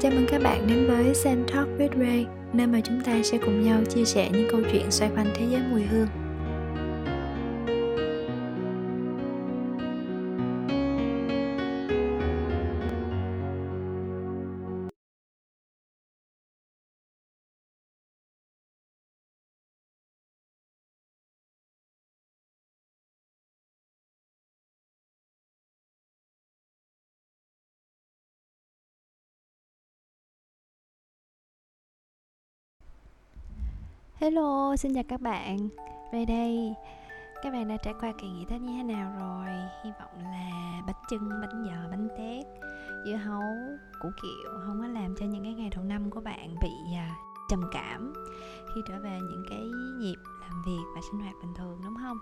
Chào mừng các bạn đến với Sen Talk with Ray, nơi mà chúng ta sẽ cùng nhau chia sẻ những câu chuyện xoay quanh thế giới mùi hương. Hello, xin chào các bạn. Về đây Các bạn đã trải qua kỳ nghỉ Tết như thế nào rồi? Hy vọng là bánh chưng, bánh giò, bánh tét Dưa hấu, củ kiệu Không có làm cho những cái ngày đầu năm của bạn bị uh, trầm cảm Khi trở về những cái nhịp làm việc và sinh hoạt bình thường đúng không?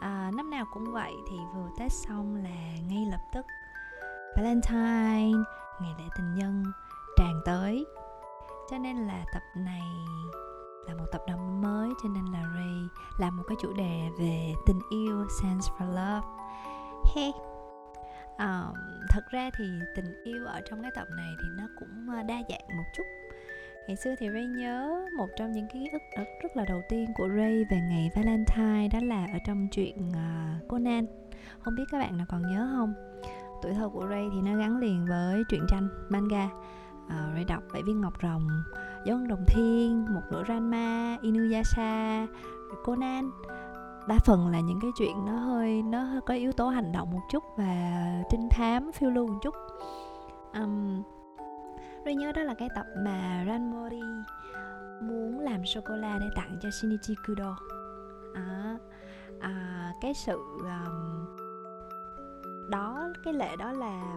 À, Năm nào cũng vậy thì vừa Tết xong là ngay lập tức Valentine, ngày lễ tình nhân tràn tới. Cho nên là tập này là một tập năm mới cho nên là Ray làm một cái chủ đề về tình yêu sense for love. Hey um, thật ra thì tình yêu ở trong cái tập này thì nó cũng ờ, đa dạng một chút. Ngày xưa thì Ray nhớ một trong những ký ức rất, rất là đầu tiên của Ray về ngày Valentine đó là ở trong chuyện uh, Conan. Không biết các bạn nào còn nhớ không? Tuổi thơ của Ray thì nó gắn liền với truyện tranh manga. Uh, Ray đọc bảy viên ngọc rồng dấu đồng thiên một nửa ranma inuyasha conan. Đa phần là những cái chuyện nó hơi nó hơi có yếu tố hành động một chút và trinh thám phiêu lưu một chút. Um, Ray nhớ đó là cái tập mà Ranmori muốn làm sô cô la để tặng cho Shinichi Kudo. À, à, cái sự um, đó cái lệ đó là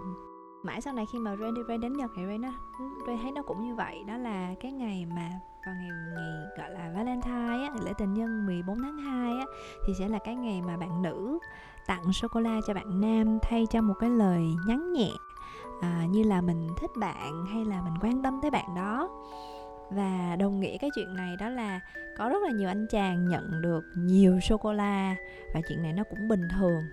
mãi sau này khi mà Ray đi Ray đến Nhật thì Ray nó ừ, Ray thấy nó cũng như vậy. Đó là cái ngày mà vào ngày ngày gọi là Valentine á, lễ tình nhân 14 tháng 2 á thì sẽ là cái ngày mà bạn nữ tặng sô cô la cho bạn nam thay cho một cái lời nhắn nhẹ à, như là mình thích bạn hay là mình quan tâm tới bạn đó. Và đồng nghĩa cái chuyện này đó là có rất là nhiều anh chàng nhận được nhiều sô cô la và chuyện này nó cũng bình thường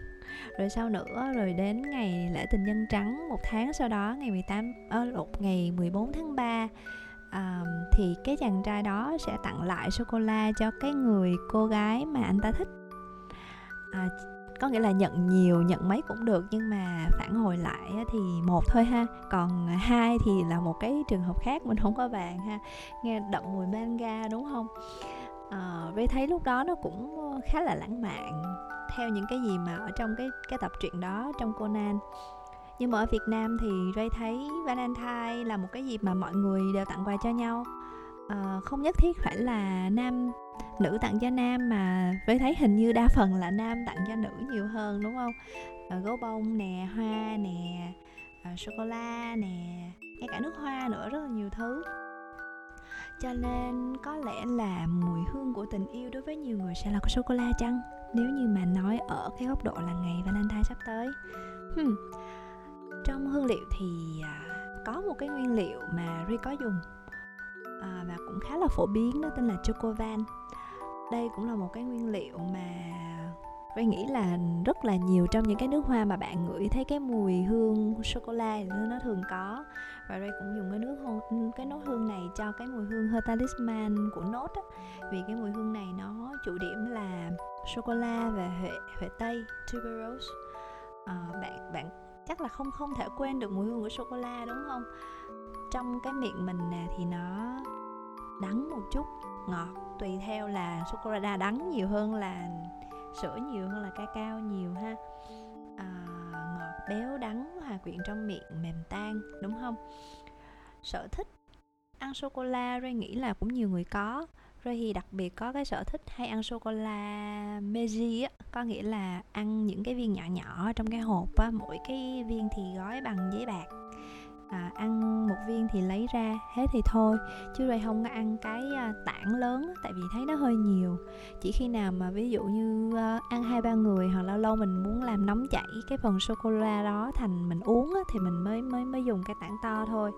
rồi sau nữa rồi đến ngày lễ tình nhân trắng một tháng sau đó ngày 18 à, lột ngày 14 tháng 3 à, thì cái chàng trai đó sẽ tặng lại sô cô la cho cái người cô gái mà anh ta thích. À, có nghĩa là nhận nhiều nhận mấy cũng được nhưng mà phản hồi lại thì một thôi ha. Còn hai thì là một cái trường hợp khác mình không có bàn ha. Nghe đậm mùi manga đúng không? Ờ, à, với thấy lúc đó nó cũng ờ, khá là lãng mạn theo những cái gì mà ở trong cái cái tập truyện đó trong Conan. Nhưng mà ở Việt Nam thì Ray thấy Valentine là một cái dịp mà mọi người đều tặng quà cho nhau. À, không nhất thiết phải là nam nữ tặng cho nam mà Ray thấy hình như đa phần là nam tặng cho nữ nhiều hơn đúng không? À, gấu bông nè hoa nè à, sô cô la nè ngay cả nước hoa nữa rất là nhiều thứ cho nên có lẽ là mùi hương của tình yêu đối với nhiều người sẽ là có sô cô la chăng? Nếu như mà nói ở cái góc độ là ngày Valentine sắp tới. Hmm. trong hương liệu thì à, có một cái nguyên liệu mà Ri có dùng à, và cũng khá là phổ biến đó tên là chocovan. Đây cũng là một cái nguyên liệu mà Ray nghĩ là rất là nhiều trong những cái nước hoa mà bạn ngửi thấy cái mùi hương sô cô la nó thường có. Và Ray cũng dùng cái nước hương cái nốt hương này cho cái mùi hương hơi Talisman của nốt á. Vì cái mùi hương này nó chủ điểm là sô cô la và huệ huệ tây tuberose. À, bạn bạn chắc là không không thể quên được mùi hương của sô cô la đúng không? Trong cái miệng mình nè thì nó đắng một chút ngọt tùy theo là sô cô la đắng nhiều hơn là sữa nhiều hơn là cacao nhiều ha? À, ngọt béo đắng hòa quyện trong miệng mềm tan đúng không? Sở thích ăn sô cô la Ray nghĩ là cũng nhiều người có. Ray thì đặc biệt có cái sở thích hay ăn sô cô la Meiji á có nghĩa là ăn những cái viên nhỏ nhỏ trong cái hộp á mỗi cái viên thì gói bằng giấy bạc à, ăn một viên thì lấy ra hết thì thôi. Chứ rồi không có ăn cái à, tảng lớn tại vì thấy nó hơi nhiều. Chỉ khi nào mà ví dụ như à, ăn hai ba người hoặc lâu lâu mình muốn làm nóng chảy cái phần sô cô la đó thành mình uống thì mình mới mới mới dùng cái tảng to thôi.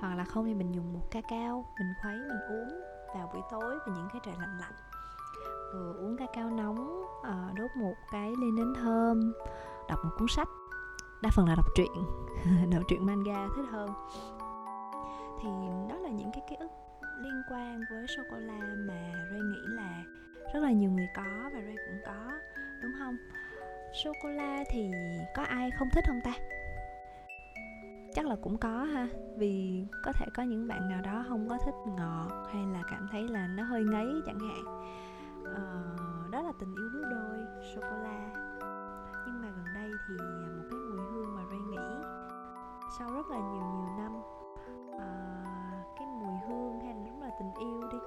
Hoặc là không thì mình dùng một ca cao, mình khuấy mình uống vào buổi tối và những cái trời lạnh lạnh. Vừa uống ca cao nóng ờ, đốt một cái ly nến thơm đọc một cuốn sách đa phần là đọc truyện đọc truyện manga thích hơn. Thì đó là những cái ký ức liên quan với sô cô la mà Ray nghĩ là rất là nhiều người có và Ray cũng có đúng không? Sô cô la thì có ai không thích không ta? Chắc là cũng có ha vì có thể có những bạn nào đó không có thích ngọt hay là cảm thấy là nó hơi ngấy chẳng hạn. Ờ, đó là tình yêu lứa đôi sô cô la sau rất là nhiều nhiều năm. À, cái mùi hương hay là rất là tình yêu đi.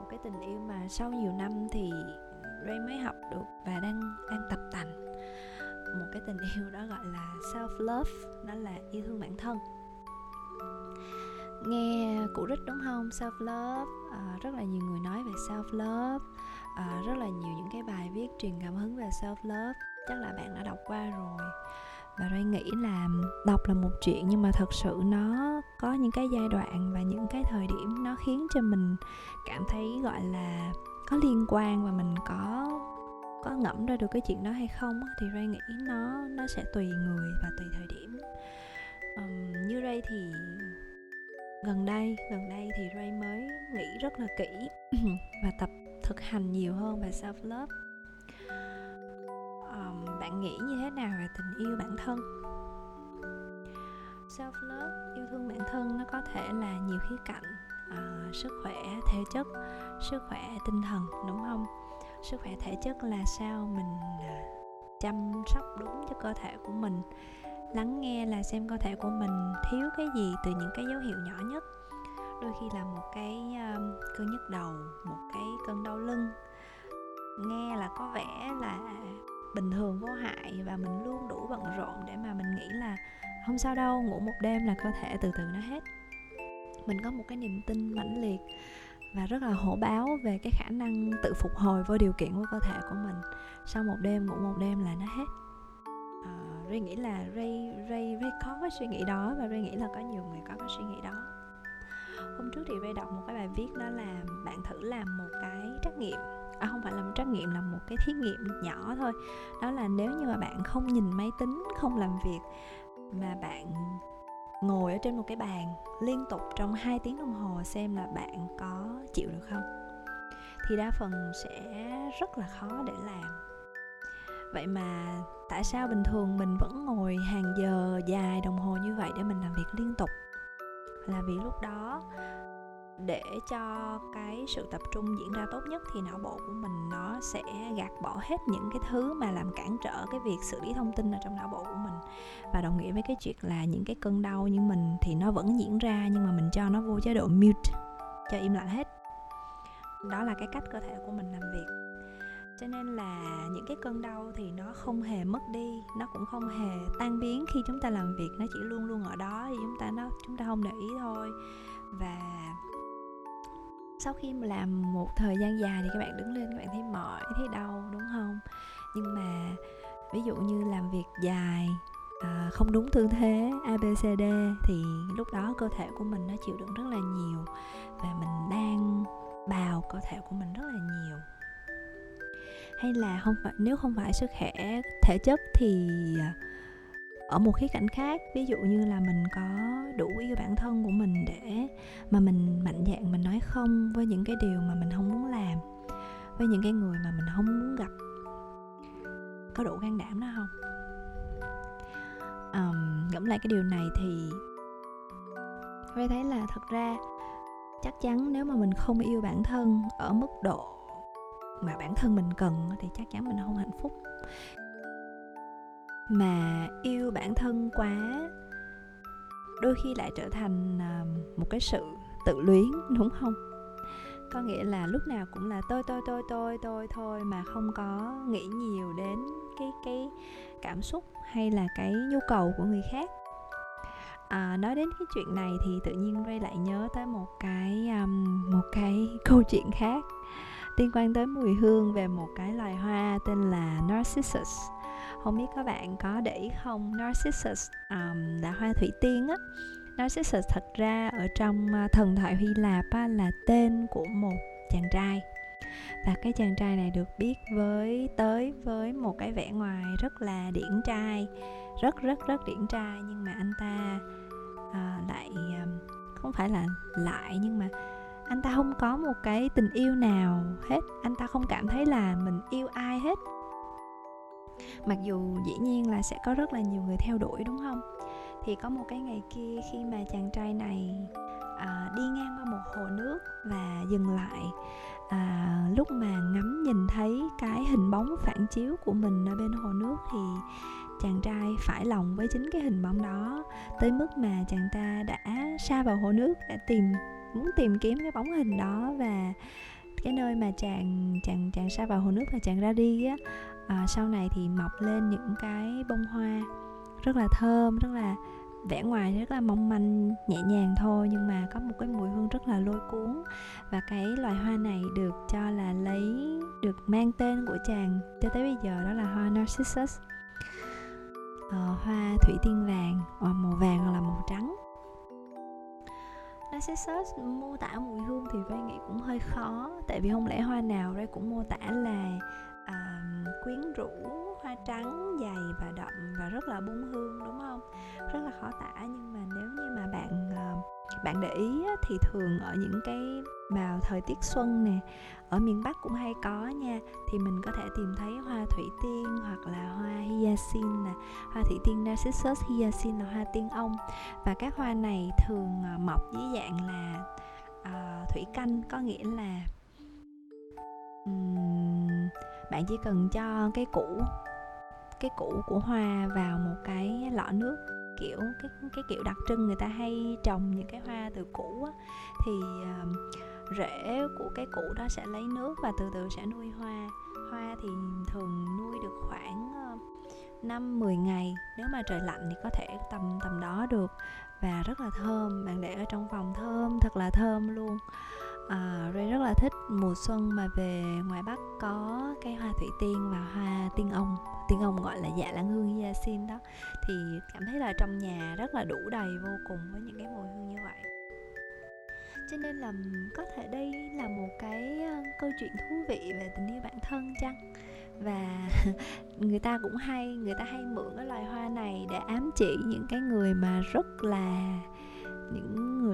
Một cái tình yêu mà sau nhiều năm thì Ray mới học được và đang đang tập tành. Một cái tình yêu đó gọi là self love đó là yêu thương bản thân. Nghe cụ rích đúng không? Self love à, ờ, rất là nhiều người nói về self love à, ờ, rất là nhiều những cái bài viết truyền cảm hứng về self love chắc là bạn đã đọc qua rồi và Ray nghĩ là đọc là một chuyện nhưng mà thật sự nó có những cái giai đoạn và những cái thời điểm nó khiến cho mình cảm thấy gọi là có liên quan và mình có có ngẫm ra được cái chuyện đó hay không thì Ray nghĩ nó nó sẽ tùy người và tùy thời điểm. Um, như Ray thì gần đây gần đây thì Ray mới nghĩ rất là kỹ và tập thực hành nhiều hơn về self love um, bạn nghĩ như thế nào về tình yêu bản thân? Self love. Yêu thương bản thân nó có thể là nhiều khía cạnh uh, sức khỏe thể chất sức khỏe tinh thần đúng không? Sức khỏe thể chất là sao mình à, chăm sóc đúng cho cơ thể của mình lắng nghe là xem cơ thể của mình thiếu cái gì từ những cái dấu hiệu nhỏ nhất. Đôi khi là một cái um, cơn nhức đầu một cái cơn đau lưng. Nghe là có vẻ là bình thường vô hại và mình luôn đủ bận rộn để mà mình nghĩ là không sao đâu ngủ một đêm là cơ thể từ từ nó hết. Mình có một cái niềm tin mãnh liệt và rất là hổ báo về cái khả năng tự phục hồi vô điều kiện của cơ thể của mình. Sau một đêm ngủ một đêm là nó hết. À, Ray nghĩ là Ray Ray Ray có cái suy nghĩ đó và Ray nghĩ là có nhiều người có cái suy nghĩ đó hôm trước thì Ray đọc một cái bài viết đó là bạn thử làm một cái trắc nghiệm. À không phải là một trắc nghiệm, là một cái thí nghiệm nhỏ thôi. Đó là nếu như mà bạn không nhìn máy tính, không làm việc, mà bạn ngồi ở trên một cái bàn liên tục trong 2 tiếng đồng hồ xem là bạn có chịu được không, thì đa phần sẽ rất là khó để làm. Vậy mà tại sao bình thường mình vẫn ngồi hàng giờ dài đồng hồ như vậy để mình làm việc liên tục? Là vì lúc đó để cho cái sự tập trung diễn ra tốt nhất thì não bộ của mình nó sẽ gạt bỏ hết những cái thứ mà làm cản trở cái việc xử lý thông tin ở trong não bộ của mình. Và đồng nghĩa với cái chuyện là những cái cơn đau như mình thì nó vẫn diễn ra nhưng mà mình cho nó vô chế độ mute, cho im lặng hết. Đó là cái cách cơ thể của mình làm việc cho nên là những cái cơn đau thì nó không hề mất đi nó cũng không hề tan biến khi chúng ta làm việc nó chỉ luôn luôn ở đó thì chúng ta nó chúng ta không để ý thôi. Và sau khi mà làm một thời gian dài thì các bạn đứng lên các bạn thấy mỏi thấy đau đúng không? Nhưng mà ví dụ như làm việc dài à, không đúng tư thế abcd thì lúc đó cơ thể của mình nó chịu đựng rất là nhiều và mình đang bào cơ thể của mình rất là nhiều hay là không phải nếu không phải sức khỏe thể chất thì à, ở một khía cạnh khác. Ví dụ như là mình có đủ yêu bản thân của mình để mà mình mạnh dạn mình nói không với những cái điều mà mình không muốn làm với những cái người mà mình không muốn gặp. Có đủ can đảm đó không? Um, ngẫm lại cái điều này thì tôi thấy là thật ra chắc chắn nếu mà mình không yêu bản thân ở mức độ mà bản thân mình cần thì chắc chắn mình không hạnh phúc. Mà yêu bản thân quá đôi khi lại trở thành à, một cái sự tự luyến đúng không? Có nghĩa là lúc nào cũng là tôi tôi tôi tôi tôi thôi mà không có nghĩ nhiều đến cái cái cảm xúc hay là cái nhu cầu của người khác. À, nói đến cái chuyện này thì tự nhiên Ray lại nhớ tới một cái um, một cái câu chuyện khác liên quan tới mùi hương về một cái loài hoa tên là Narcissus. Không biết các bạn có để ý không? Narcissus um, là hoa thủy tiên á. Narcissus thật ra ở trong ờ, thần thoại Hy Lạp á, là tên của một chàng trai. Và cái chàng trai này được biết với tới với một cái vẻ ngoài rất là điển trai rất rất rất điển trai. Nhưng mà anh ta uh, lại không phải là lại nhưng mà anh ta không có một cái tình yêu nào hết. Anh ta không cảm thấy là mình yêu ai hết. Mặc dù dĩ nhiên là sẽ có rất là nhiều người theo đuổi đúng không? Thì có một cái ngày kia khi mà chàng trai này à, đi ngang qua một hồ nước và dừng lại à, lúc mà ngắm nhìn thấy cái hình bóng phản chiếu của mình ở bên hồ nước thì chàng trai phải lòng với chính cái hình bóng đó tới mức mà chàng ta đã xa vào hồ nước đã tìm muốn tìm kiếm cái bóng hình đó và cái nơi mà chàng chàng chàng sa vào hồ nước và chàng ra đi á. À, sau này thì mọc lên những cái bông hoa rất là thơm rất là vẻ ngoài rất là mong manh nhẹ nhàng thôi nhưng mà có một cái mùi hương rất là lôi cuốn. Và cái loài hoa này được cho là lấy được mang tên của chàng cho tới bây giờ đó là hoa narcissus. Ờ, hoa thủy tiên vàng hoặc màu vàng hoặc là màu trắng. Narcissus mô tả mùi hương thì Ray nghĩ cũng hơi khó Tại vì không lẽ hoa nào Ray cũng mô tả là uh, quyến rũ, hoa trắng, dày và đậm và rất là bung hương đúng không? Rất là khó tả nhưng mà nếu như mà bạn uh, bạn để ý thì thường ở những cái vào thời tiết xuân nè ở miền bắc cũng hay có nha. Thì mình có thể tìm thấy hoa thủy tiên hoặc là hoa hyacinth nè. Hoa thủy tiên narcissus hyacinth là hoa tiên ông. Và các hoa này thường ờ, mọc dưới dạng là uh, thủy canh có nghĩa là um, bạn chỉ cần cho cái củ cái củ của hoa vào một cái lọ nước kiểu cái cái kiểu đặc trưng người ta hay trồng những cái hoa từ củ á, thì uh, rễ của cái củ đó sẽ lấy nước và từ từ sẽ nuôi hoa. Hoa thì thường nuôi được khoảng ờ, năm 10 ngày. Nếu mà trời lạnh thì có thể tầm tầm đó được. Và rất là thơm bạn để ở trong phòng thơm thật là thơm luôn à, Ray rất là thích mùa xuân mà về ngoài Bắc có cái hoa thủy tiên và hoa tiên ông. Tiên ông gọi là dạ lãng hương hyacinth dạ đó. Thì cảm thấy là trong nhà rất là đủ đầy vô cùng với những cái mùi hương như vậy. Cho nên là có thể đây là một cái ờ, câu chuyện thú vị về tình yêu bản thân chăng? Và người ta cũng hay người ta hay mượn cái loài hoa này để ám chỉ những cái người mà rất là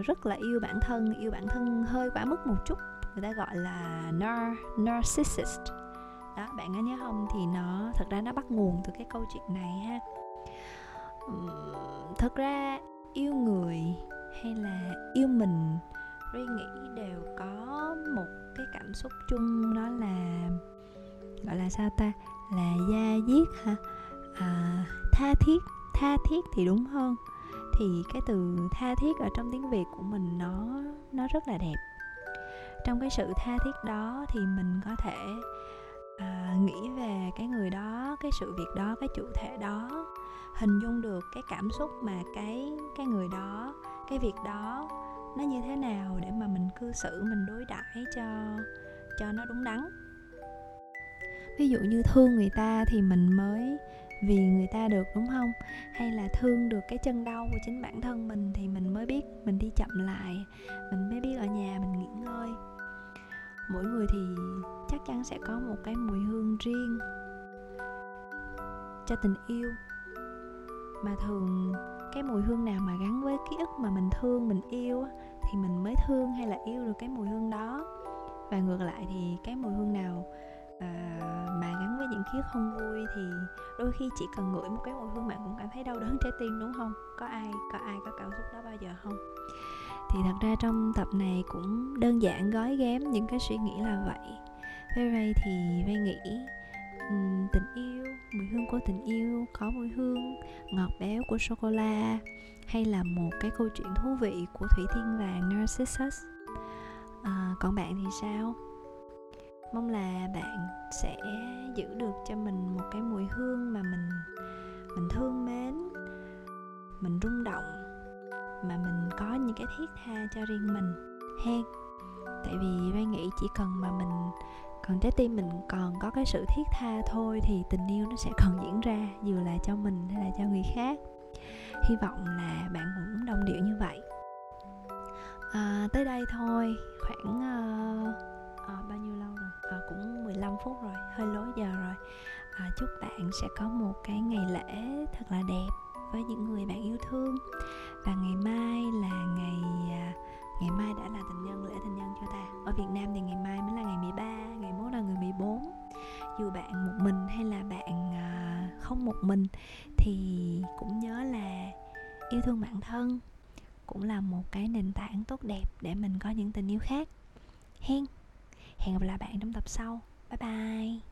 người rất là yêu bản thân yêu bản thân hơi quá mức một chút. Người ta gọi là nar narcissist. Đó bạn có nhớ không? Thì nó thật ra nó bắt nguồn từ cái câu chuyện này ha. Thật ra yêu người hay là yêu mình Ri nghĩ đều có một cái cảm xúc chung đó là gọi là sao ta? Là da diết ha à, tha thiết tha thiết thì đúng hơn thì cái từ tha thiết ở trong tiếng việt của mình nó nó rất là đẹp. Trong cái sự tha thiết đó thì mình có thể à, nghĩ về cái người đó cái sự việc đó cái chủ thể đó hình dung được cái cảm xúc mà cái cái người đó cái việc đó nó như thế nào để mà mình cư xử mình đối đãi cho cho nó đúng đắn. Ví dụ như thương người ta thì mình mới vì người ta được, đúng không? Hay là thương được cái chân đau của chính bản thân mình thì mình mới biết mình đi chậm lại, mình mới biết ở nhà mình nghỉ ngơi. Mỗi người thì chắc chắn sẽ có một cái mùi hương riêng cho tình yêu. Mà thường cái mùi hương nào mà gắn với ký ức mà mình thương, mình yêu thì mình mới thương hay là yêu được cái mùi hương đó. Và ngược lại thì cái mùi hương nào à, mà gắn với những ký không vui thì đôi khi chỉ cần ngửi một cái mùi hương bạn cũng cảm thấy đau đớn trái tim đúng không? Có ai có ai có cảm xúc đó bao giờ không? Thì thật ra trong tập này cũng đơn giản gói ghém những cái suy nghĩ là vậy. Với Ray thì Ray nghĩ um, tình yêu mùi hương của tình yêu có mùi hương ngọt béo của sô cô la hay là một cái câu chuyện thú vị của thủy thiên vàng narcissus. À, còn bạn thì sao? Mong là bạn sẽ giữ được cho mình một cái mùi hương mà mình mình thương mến mình rung động mà mình có những cái thiết tha cho riêng mình. Hen tại vì Ray nghĩ chỉ cần mà mình còn trái tim mình còn có cái sự thiết tha thôi thì tình yêu nó sẽ còn diễn ra dù là cho mình hay là cho người khác. Hy vọng là bạn cũng đồng điệu như vậy. À, tới đây thôi. Khoảng uh, uh, bao nhiêu lâu? À, cũng 15 phút rồi hơi lối giờ rồi. À, chúc bạn sẽ có một cái ngày lễ thật là đẹp với những người bạn yêu thương. Và ngày mai là ngày à, ngày mai đã là tình nhân lễ tình nhân cho ta. Ở Việt Nam thì ngày mai mới là ngày 13 ngày mốt là người 14 dù bạn một mình hay là bạn à, không một mình thì cũng nhớ là yêu thương bản thân cũng là một cái nền tảng tốt đẹp để mình có những tình yêu khác. Hen! Hẹn gặp lại bạn trong tập sau. Bye bye.